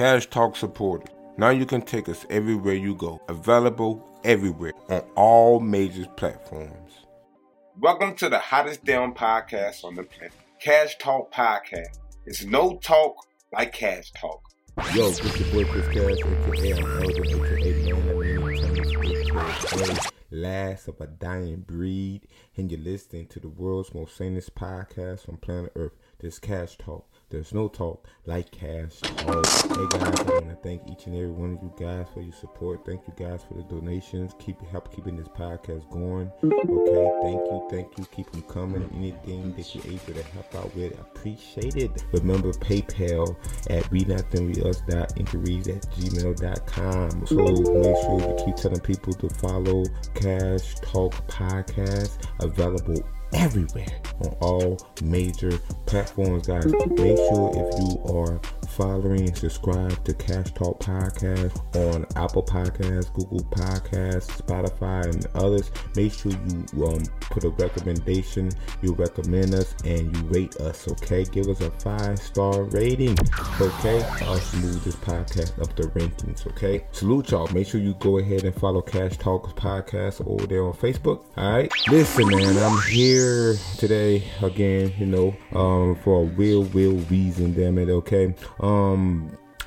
Cash Talk supported. Now you can take us everywhere you go. Available everywhere on all major platforms. Welcome to the hottest damn podcast on the planet, Cash Talk Podcast. It's no talk like cash talk. Yo, this your boy Chris Cash, aka I'm Elder, aka Man of Many Tongues, aka Last of a Dying Breed, and you're listening to the world's most famous podcast on planet Earth. This Cash Talk. There's no talk like cash talk. Hey guys, I want to thank each and every one of you guys for your support. Thank you guys for the donations. Keep help keeping this podcast going. Okay, thank you, thank you. Keep them coming. Anything that you're able to help out with, appreciate it. Remember PayPal at we nothing we us dot inquiries at gmail.com. So make sure you keep telling people to follow Cash Talk Podcast available everywhere on all major platforms, guys. Make sure if you are following and subscribe to Cash Talk Podcast on Apple Podcasts, Google Podcasts, Spotify, and others. Make sure you um, put a recommendation. You recommend us and you rate us. Okay, give us a five star rating. Okay, us move this podcast up the rankings. Okay, salute y'all. Make sure you go ahead and follow Cash Talk Podcast over there on Facebook. All right, listen, man, I'm here today again. You know, um, for a real, real reason. Damn it. Okay. Um,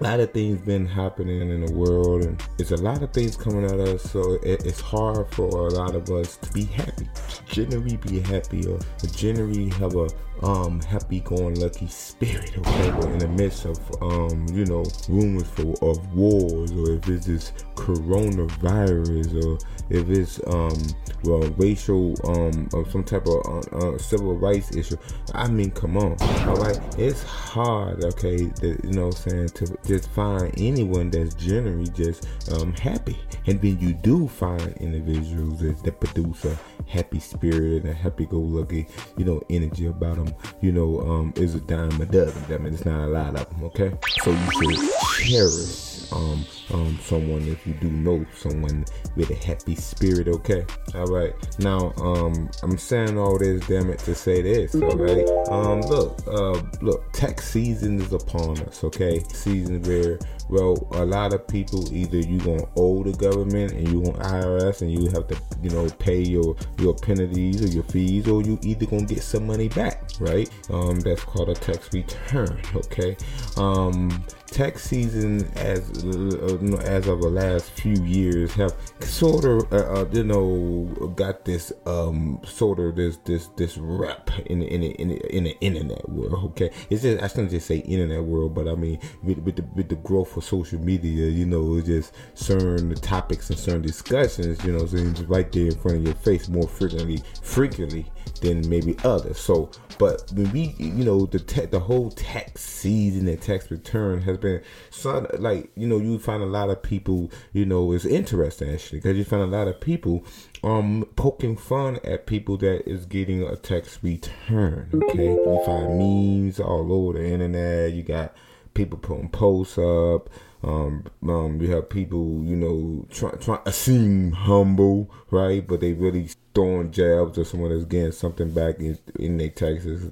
a lot of things been happening in the world and it's a lot of things coming at us so it, it's hard for a lot of us to be happy. Generally be happy or generally have a um happy going lucky spirit okay? But in the midst of um you know rumors for of wars or if it's this coronavirus or if it's um well racial um or some type of uh, uh, civil rights issue. I mean come on. All right it's hard okay that, you know what i'm saying to just find anyone that's generally just um happy. And then you do find individuals that, that produce a happy spirit and a happy-go-lucky you know energy about them you know um is a dime a dozen. I mean, it's not a lot of them okay? So you should cherish um, um, someone if you do know someone with a happy spirit. Okay, all right. Now, um, I'm saying all this, damn it, to say this. All right. Um, look, uh, look, tax season is upon us. Okay, season where well, a lot of people either you're gonna owe the government and you gonna IRS and you have to, you know, pay your your penalties or your fees, or you either gonna get some money back, right? Um, that's called a tax return. Okay. Um, tax season as uh, as of the last few years have sort of uh, uh, you know got this um sort of this this this rep in the, in in in the internet world okay? It's just I shouldn't just say internet world but I mean with, with the with the growth of social media you know just certain topics and certain discussions you know it's right there in front of your face more frequently frequently than maybe others. So but when we you know the the whole tax season and tax return has been so like you know you find a lot of people you know it's interesting actually because you find a lot of people um poking fun at people that is getting a tax return okay you find memes all over the internet you got people putting posts up um, um, you have people, you know, trying try to seem humble, right? But they really throwing jabs or someone that's getting something back in, in their taxes.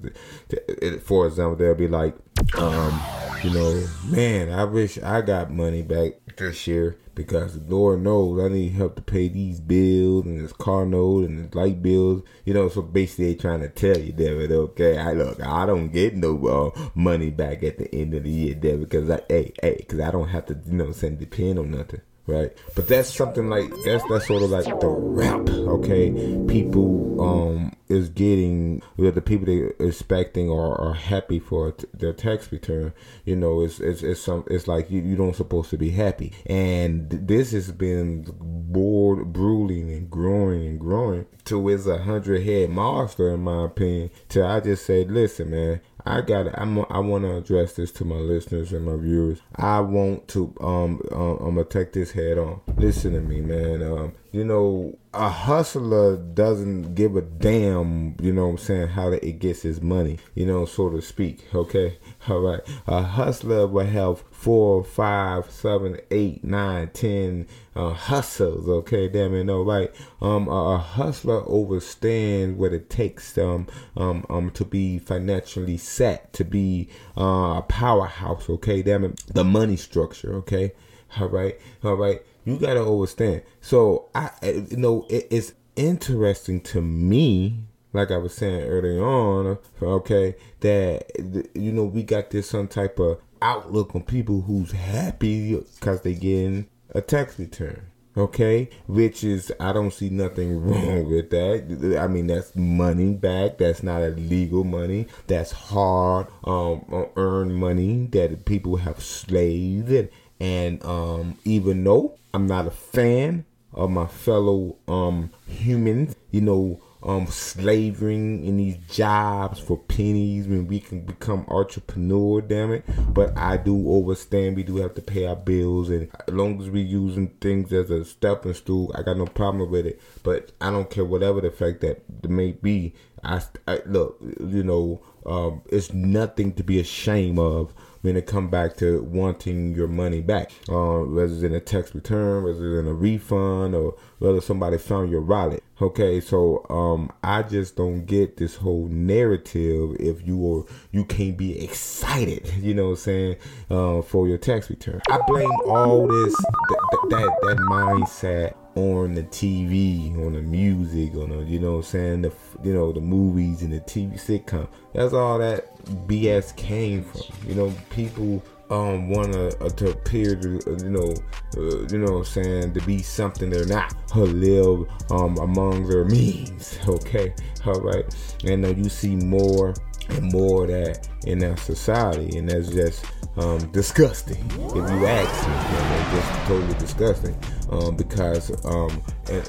For example, they'll be like, um, you know, man, I wish I got money back this year because the Lord knows I need help to pay these bills and this car note and this light bills. You know, so basically they trying to tell you, David, okay, I look, I don't get no uh, money back at the end of the year, David, because I, hey, hey, because I don't have to, you know, send depend on nothing right? But that's something like that's that's sort of like the rap, okay? People um is getting you the people they're expecting or are happy for their tax return. You know, it's it's it's some it's like you, you don't supposed to be happy, and this has been bored, bruising and growing and growing to it's a hundred head monster in my opinion. Till I just said, listen, man, I got it. I'm. I want to address this to my listeners and my viewers. I want to. Um. um I'm gonna take this head on. Listen to me, man. Um. You know, a hustler doesn't give a damn, you know what I'm saying, how it gets his money, you know, so to speak. Okay. All right. A hustler will have four, five, seven, eight, nine, ten uh, hustles. Okay, damn it, no, right? Um, a, a hustler understands what it takes um, um, um, to be financially set, to be uh, a powerhouse. Okay, damn it, the money structure. Okay, all right, all right. You gotta understand. So I, you know, it, it's interesting to me like I was saying earlier on, okay, that you know we got this some type of outlook on people who's happy because they getting a tax return. Okay, which is I don't see nothing wrong with that. I mean that's money back. That's not illegal money. That's hard um earned money that people have slaved and, and um even though I'm not a fan of my fellow um humans, you know um, slavering in these jobs for pennies when we can become entrepreneur, damn it. But I do understand we do have to pay our bills, and as long as we're using things as a stepping stool, I got no problem with it. But I don't care whatever the fact that may be. I, I look, you know, um, it's nothing to be ashamed of when it come back to wanting your money back, uh, whether it's in a tax return, whether it's in a refund, or whether somebody found your wallet. Okay, so um, I just don't get this whole narrative if you or you can't be excited, you know what I'm saying, uh, for your tax return. I blame all this that that, that mindset on the TV, on the music, on the you know I'm saying, the you know the movies and the TV sitcom. That's all that BS came from. You know, people um want to, uh, to appear to uh, you know uh, you know I'm saying to be something they're not. Or live um among their means okay? All right? And uh, you see more and more of that in our society and that's just um, disgusting if you ask me. It's just totally disgusting um, because um,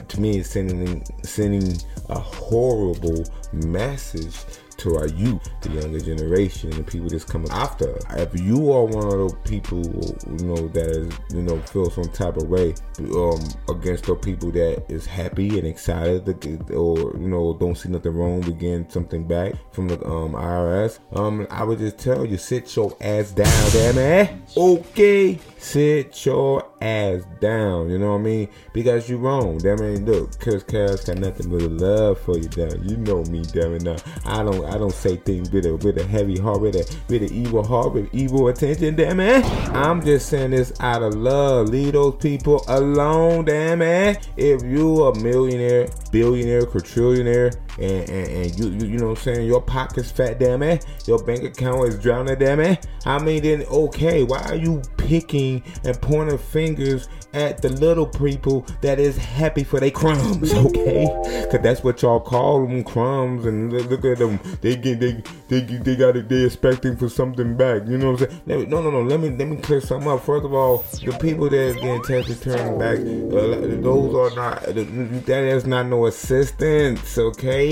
to me it's sending sending a horrible message to our youth, the younger generation, the people that's coming after. If you are one of those people, you know, that is, you know, feel some type of way um, against the people that is happy and excited, to, or you know, don't see nothing wrong with getting something back from the um, IRS, um, I would just tell you, sit your ass down, damn it. Okay, sit your ass down. You know what I mean? Because you wrong. Damn it. Look, Chris Cash got nothing but love for you, damn. You know me, damn it. Now I don't I don't say things with a with a heavy heart, with a with an evil heart, with evil attention, damn it. I'm just saying this out of love. Leave those people alone, damn it. If you a millionaire, billionaire, quadrillionaire, and, and, and you, you you know what I'm saying, your pocket's fat, damn it. Your bank account is drowning, damn it. I mean then okay, why are you picking and pointing fingers at the little people that is happy for their crumbs, okay? Cause that's what y'all call them crumbs, and look at them. They get they they they got it. They expecting for something back. You know what I'm saying? Me, no, no, no. Let me let me clear something up. First of all, the people that getting tax return back, uh, those are not. That is not no assistance, okay?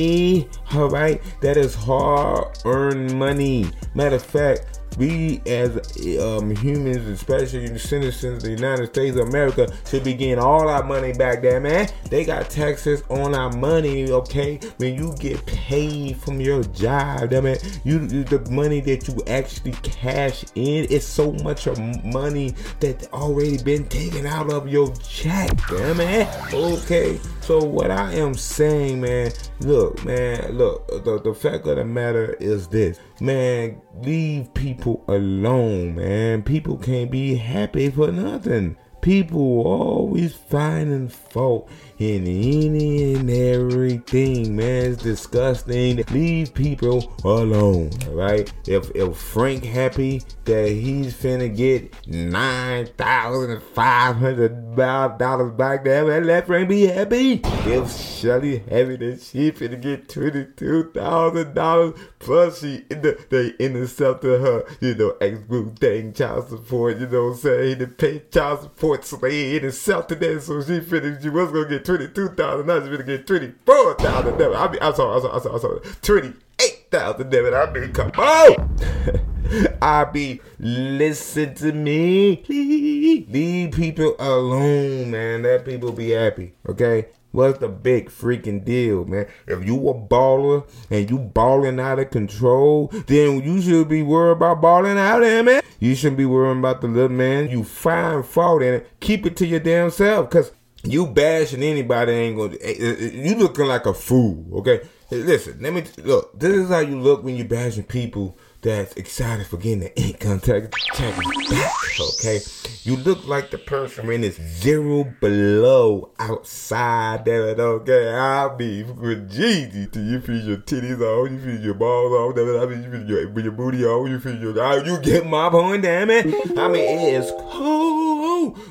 All right, that is hard earned money. Matter of fact we as um, humans, especially citizens of the United States of America, should be getting all our money back there, man. They got taxes on our money, okay? When you get paid from your job, damn it, you, you the money that you actually cash in is so much of money that already been taken out of your check, damn it. Okay, so what I am saying, man, look, man, look, the, the fact of the matter is this, man, leave people alone, man. People can't be happy for nothing. People always finding fault in any and everything, man. It's disgusting. Leave people alone, right? If if Frank happy that he's finna get nine thousand five hundred dollars back there, man, let Frank be happy. If Shelly happy that she finna get twenty two thousand dollars plus she the, they intercepted her, you know, ex thing child support, you know what I'm saying? They paid child support, so they intercepted that, so she finna she was gonna get twenty-two thousand. Now she's gonna get twenty-four thousand. I mean, I'm sorry, I'm sorry, I'm sorry, I'm sorry. Twenty-eight thousand. It, I mean, come on. I be listen to me, please. Leave people alone, man. Let people be happy. Okay. What's the big freaking deal, man? If you a baller and you balling out of control, then you should be worried about balling out there, man. You shouldn't be worrying about the little man. You find fault in it. Keep it to your damn self, cause you bashing anybody ain't gonna. Eh, eh, eh, you looking like a fool, okay? Listen, let me look. This is how you look when you bashing people that's excited for getting the income tax check back. Okay, you look like the person in this zero below outside there. Okay, I'll be with till you feel your titties off, you feel your balls off, I mean, you feel your, your booty off, you feel your. Oh, you get my point, damn it. I mean, it is cool.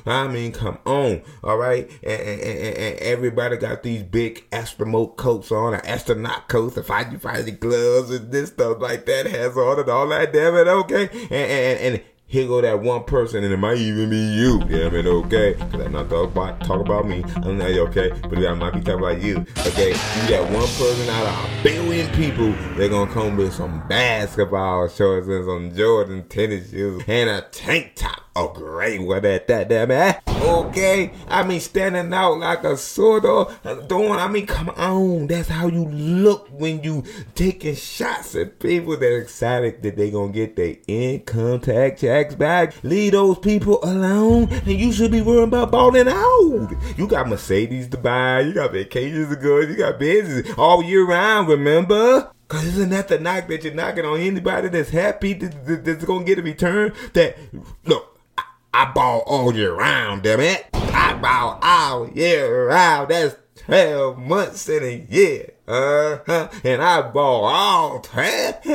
I mean, come on, all right. And, and, and, and everybody got these big Eskimo coats on, an astronaut coats, and fighting fighting gloves and this stuff like that has on and all that. Damn it, okay. And and, and here go that one person, and it might even be you. Damn it, okay? Because I'm not talking about talk about me. I'm not okay, but I might be talking about you. Okay, you got one person out of a billion people. They're gonna come with some basketball shorts and some Jordan tennis shoes and a tank top a great one at that, damn it. Okay, I mean standing out like a sword or doing. I mean, come on, that's how you look when you taking shots at people that are excited that they gonna get their income tax checks back. Leave those people alone, and you should be worrying about balling out. You got Mercedes to buy, you got vacations to go, you got business all year round. Remember? Cause isn't that the knock that you're knocking on anybody that's happy that, that's gonna get a return? That look, I ball all year round, damn it. I ball all year round. That's 12 months in a year. Uh-huh. And I ball all 12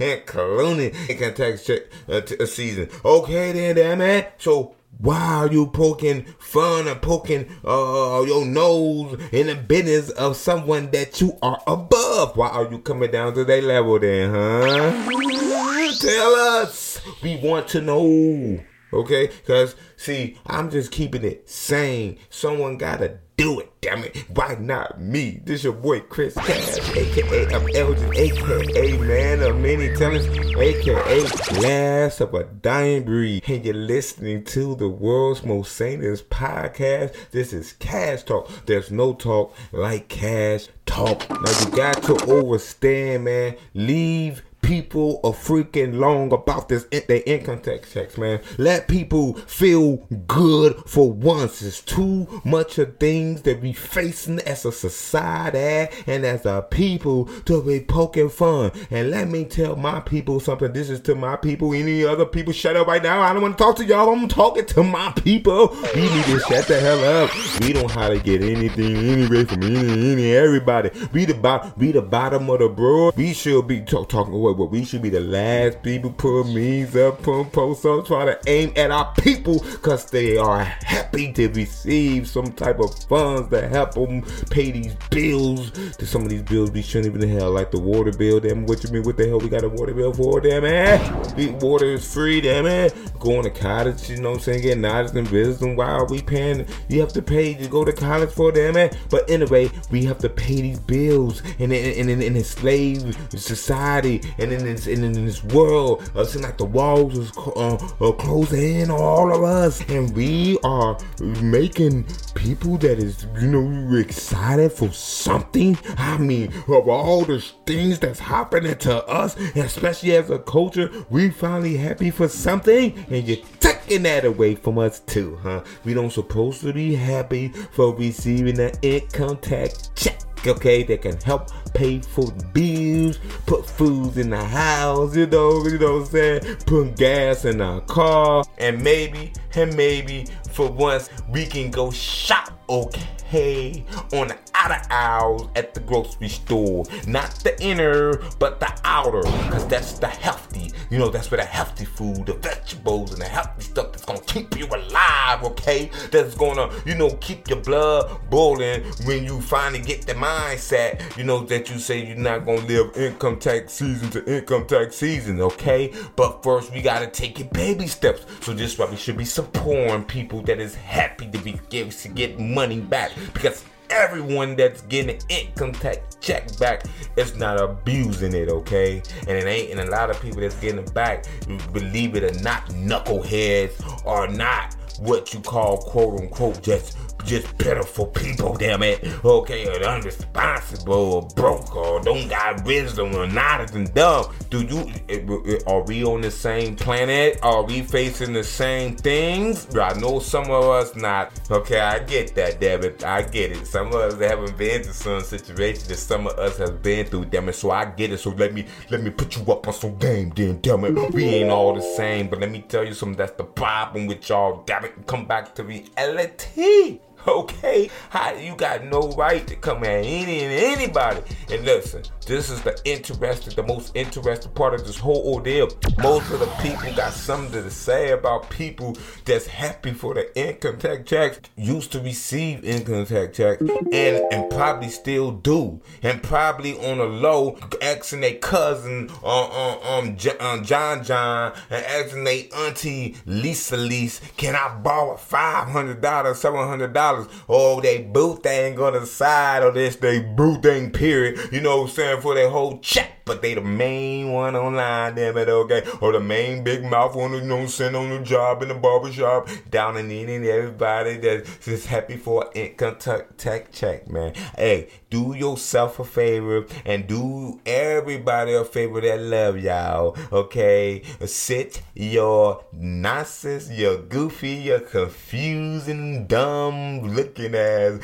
and Cologne income tax check uh, t- a season. Okay then, damn it. So why are you poking fun and poking uh, your nose in the business of someone that you are above? Why are you coming down to their level then, huh? Tell us. We want to know. Okay? Because, see, I'm just keeping it sane. Someone gotta do it, damn it. Why not me? This your boy Chris Cash, aka I'm Elgin, aka Man of Many Talents, aka Last of a Dying Breed. And you're listening to the world's most sanest podcast. This is Cash Talk. There's no talk like Cash Talk. Now you got to overstand, man. Leave people are freaking long about this their income tax checks, man. Let people feel good for once. It's too much of things that we facing as a society and as a people to be poking fun. And let me tell my people something. This is to my people. Any other people, shut up right now. I don't want to talk to y'all. I'm talking to my people. We need to shut the hell up. We don't how to get anything anyway from any, any everybody. We the bottom. We the bottom of the broad. We should be talk, talking what but we should be the last people put memes up, put posts up, try to aim at our people because they are happy to receive some type of funds to help them pay these bills. To some of these bills we shouldn't even have, like the water bill. Damn, what you mean? What the hell we got a water bill for? Damn man, the water is free. Damn it. going to college, you know what I'm saying? Getting knowledge and wisdom. Why are we paying? You have to pay to go to college for damn it. But anyway, we have to pay these bills, and in, in, in, in slave society, and in this in, in this world, it seems like the walls is uh, uh, closing in on all of us, and we are making people that is you know excited for something. I mean, of all the things that's happening to us, especially as a culture, we finally happy for something, and you're taking that away from us too, huh? We don't supposed to be happy for receiving an income tax check okay, that can help pay for bills, put food in the house, you know, you know what I'm saying? Put gas in our car, and maybe, and maybe for once we can go shop, okay, on the outer aisles at the grocery store. Not the inner, but the outer, because that's the healthy, you know, that's where the healthy food, the vegetables, and the healthy stuff that's gonna keep you alive, okay? That's gonna, you know, keep your blood boiling when you finally get the mindset, you know, that you say you're not gonna live income tax season to income tax season, okay? But first, we gotta take it baby steps. So this why we should be supporting people that is happy to be to get money back because everyone that's getting an income tax check back is not abusing it, okay? And it ain't, and a lot of people that's getting it back, believe it or not, knuckleheads are not what you call quote unquote just just pitiful people, damn it. Okay, or unresponsible or broke or don't got wisdom or not and dumb. Do you eh, eh, are we on the same planet? Are we facing the same things? I know some of us not. Okay, I get that, damn it. I get it. Some of us haven't been to some situation that some of us have been through, damn it. So I get it. So let me let me put you up on some game, then damn it. We ain't all the same, but let me tell you something. That's the problem with y'all. Damn it, come back to reality. Okay, How, you got no right to come at any and anybody. And listen, this is the interesting, the most interesting part of this whole ordeal. Most of the people got something to say about people that's happy for the income tax checks, used to receive income tax checks, and and probably still do, and probably on a low asking their cousin, uh, uh, um, um, John John, and asking their auntie Lisa Lisa, can I borrow five hundred dollars, seven hundred dollars? Dollars. Oh, they boot they ain't gonna side of this, they boot thing period. You know what I'm saying? For their whole check. But they the main one online, damn it, okay? Or the main big mouth one, you know, send on the job in the barbershop, down in any everybody that's just happy for income tax check, man. Hey, do yourself a favor and do everybody a favor that love y'all, okay? Sit your nonsense, your goofy, your confusing, dumb looking ass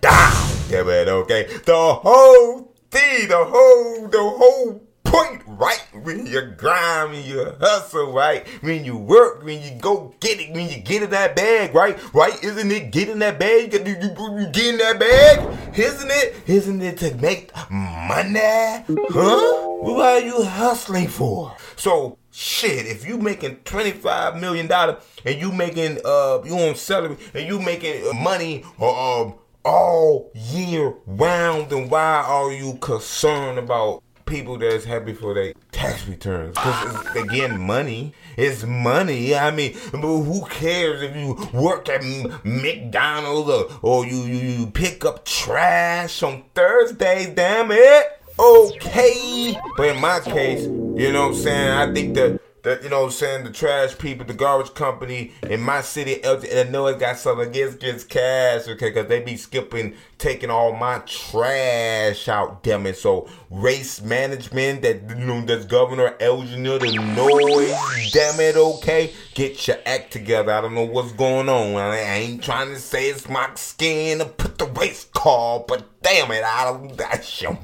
down, damn it, okay? The whole see the whole the whole point, right? When you grind, when you hustle, right? When you work, when you go get it, when you get in that bag, right? Right? Isn't it getting that bag? You, you, you get in that bag? Isn't it? Isn't it to make money? Huh? What are you hustling for? So shit, if you making twenty five million dollars and you making uh you on salary and you making money or um all year round, then why are you concerned about people that's happy for their tax returns? Because again, money is money. I mean, but who cares if you work at McDonald's or, or you, you, you pick up trash on Thursdays? Damn it. Okay. But in my case, you know what I'm saying? I think that that you know what I'm saying the trash people, the garbage company in my city, Illinois, got something against against cash, okay? Because they be skipping, taking all my trash out, damn it. So Waste Management, that you know, that's Governor Elgin, the noise, damn it, okay? Get your act together. I don't know what's going on. I ain't trying to say it's my skin to put the race call, but damn it, I don't.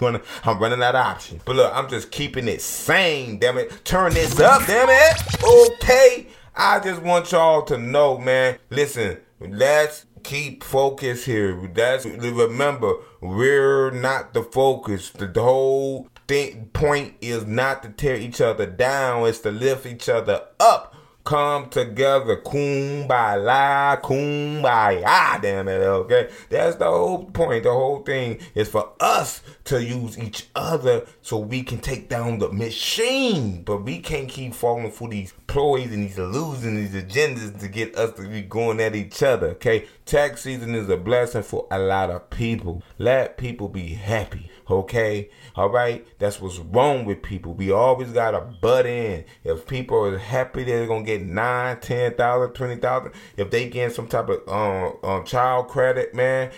I'm I'm running out of options. But look, I'm just keeping it sane. Damn it, turn this up. Damn it. Okay, I just want y'all to know, man. Listen, let's keep focus here. That's remember, we're not the focus. The, the whole thing point is not to tear each other down. It's to lift each other up come together, kumbaya, kumbaya, ah, damn it, okay? That's the whole point. The whole thing is for us to use each other so we can take down the machine. But we can't keep falling for these ploys and these illusions, these agendas to get us to be going at each other, okay? Tax season is a blessing for a lot of people. Let people be happy, okay? All right, that's what's wrong with people. We always gotta butt in. If people are happy they're gonna get nine, ten thousand, twenty thousand, if they get some type of um, um child credit, man,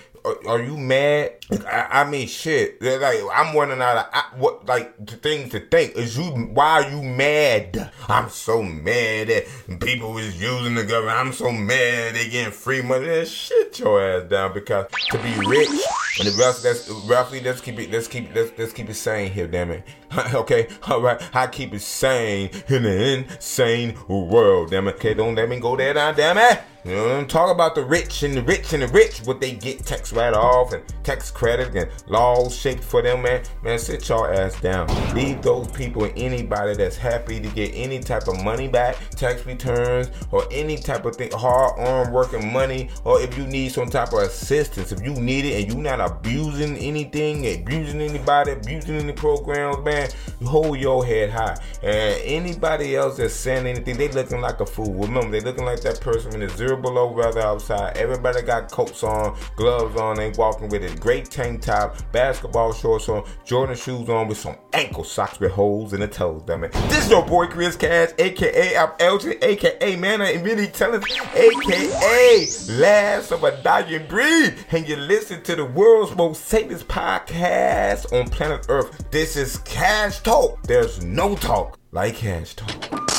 are, you mad? I, I, mean, shit. Like I'm running out of I, what like things to think. Is you why are you mad? I'm so mad that people is using the government. I'm so mad they getting free money. Shit your ass down because to be rich and roughly let's keep it let's keep let's let's keep it sane here, damn it. okay, all right. I keep it sane in an insane world, damn it. Okay, don't let me go there now, damn it. You know, talk about the rich and the rich and the rich, what they get tax write off and tax credit and laws shaped for them, man. Man, sit your ass down. Leave those people and anybody that's happy to get any type of money back, tax returns, or any type of thing, hard earned working money, or if you need some type of assistance, if you need it and you're not abusing anything, abusing anybody, abusing any programs, man hold your head high. And anybody else that's saying anything, they looking like a fool. Remember, they looking like that person in the zero below weather outside. Everybody got coats on, gloves on, ain't walking with a Great tank top, basketball shorts on, Jordan shoes on with some ankle socks with holes in the toes, damn it. This is your boy Chris Cash, aka I'm Elgin, aka Man of Really Talent, aka Last of a Dying Breed. And you listen to the world's most safest podcast on planet Earth. This is Cash Talk. There's no talk like Cash Talk.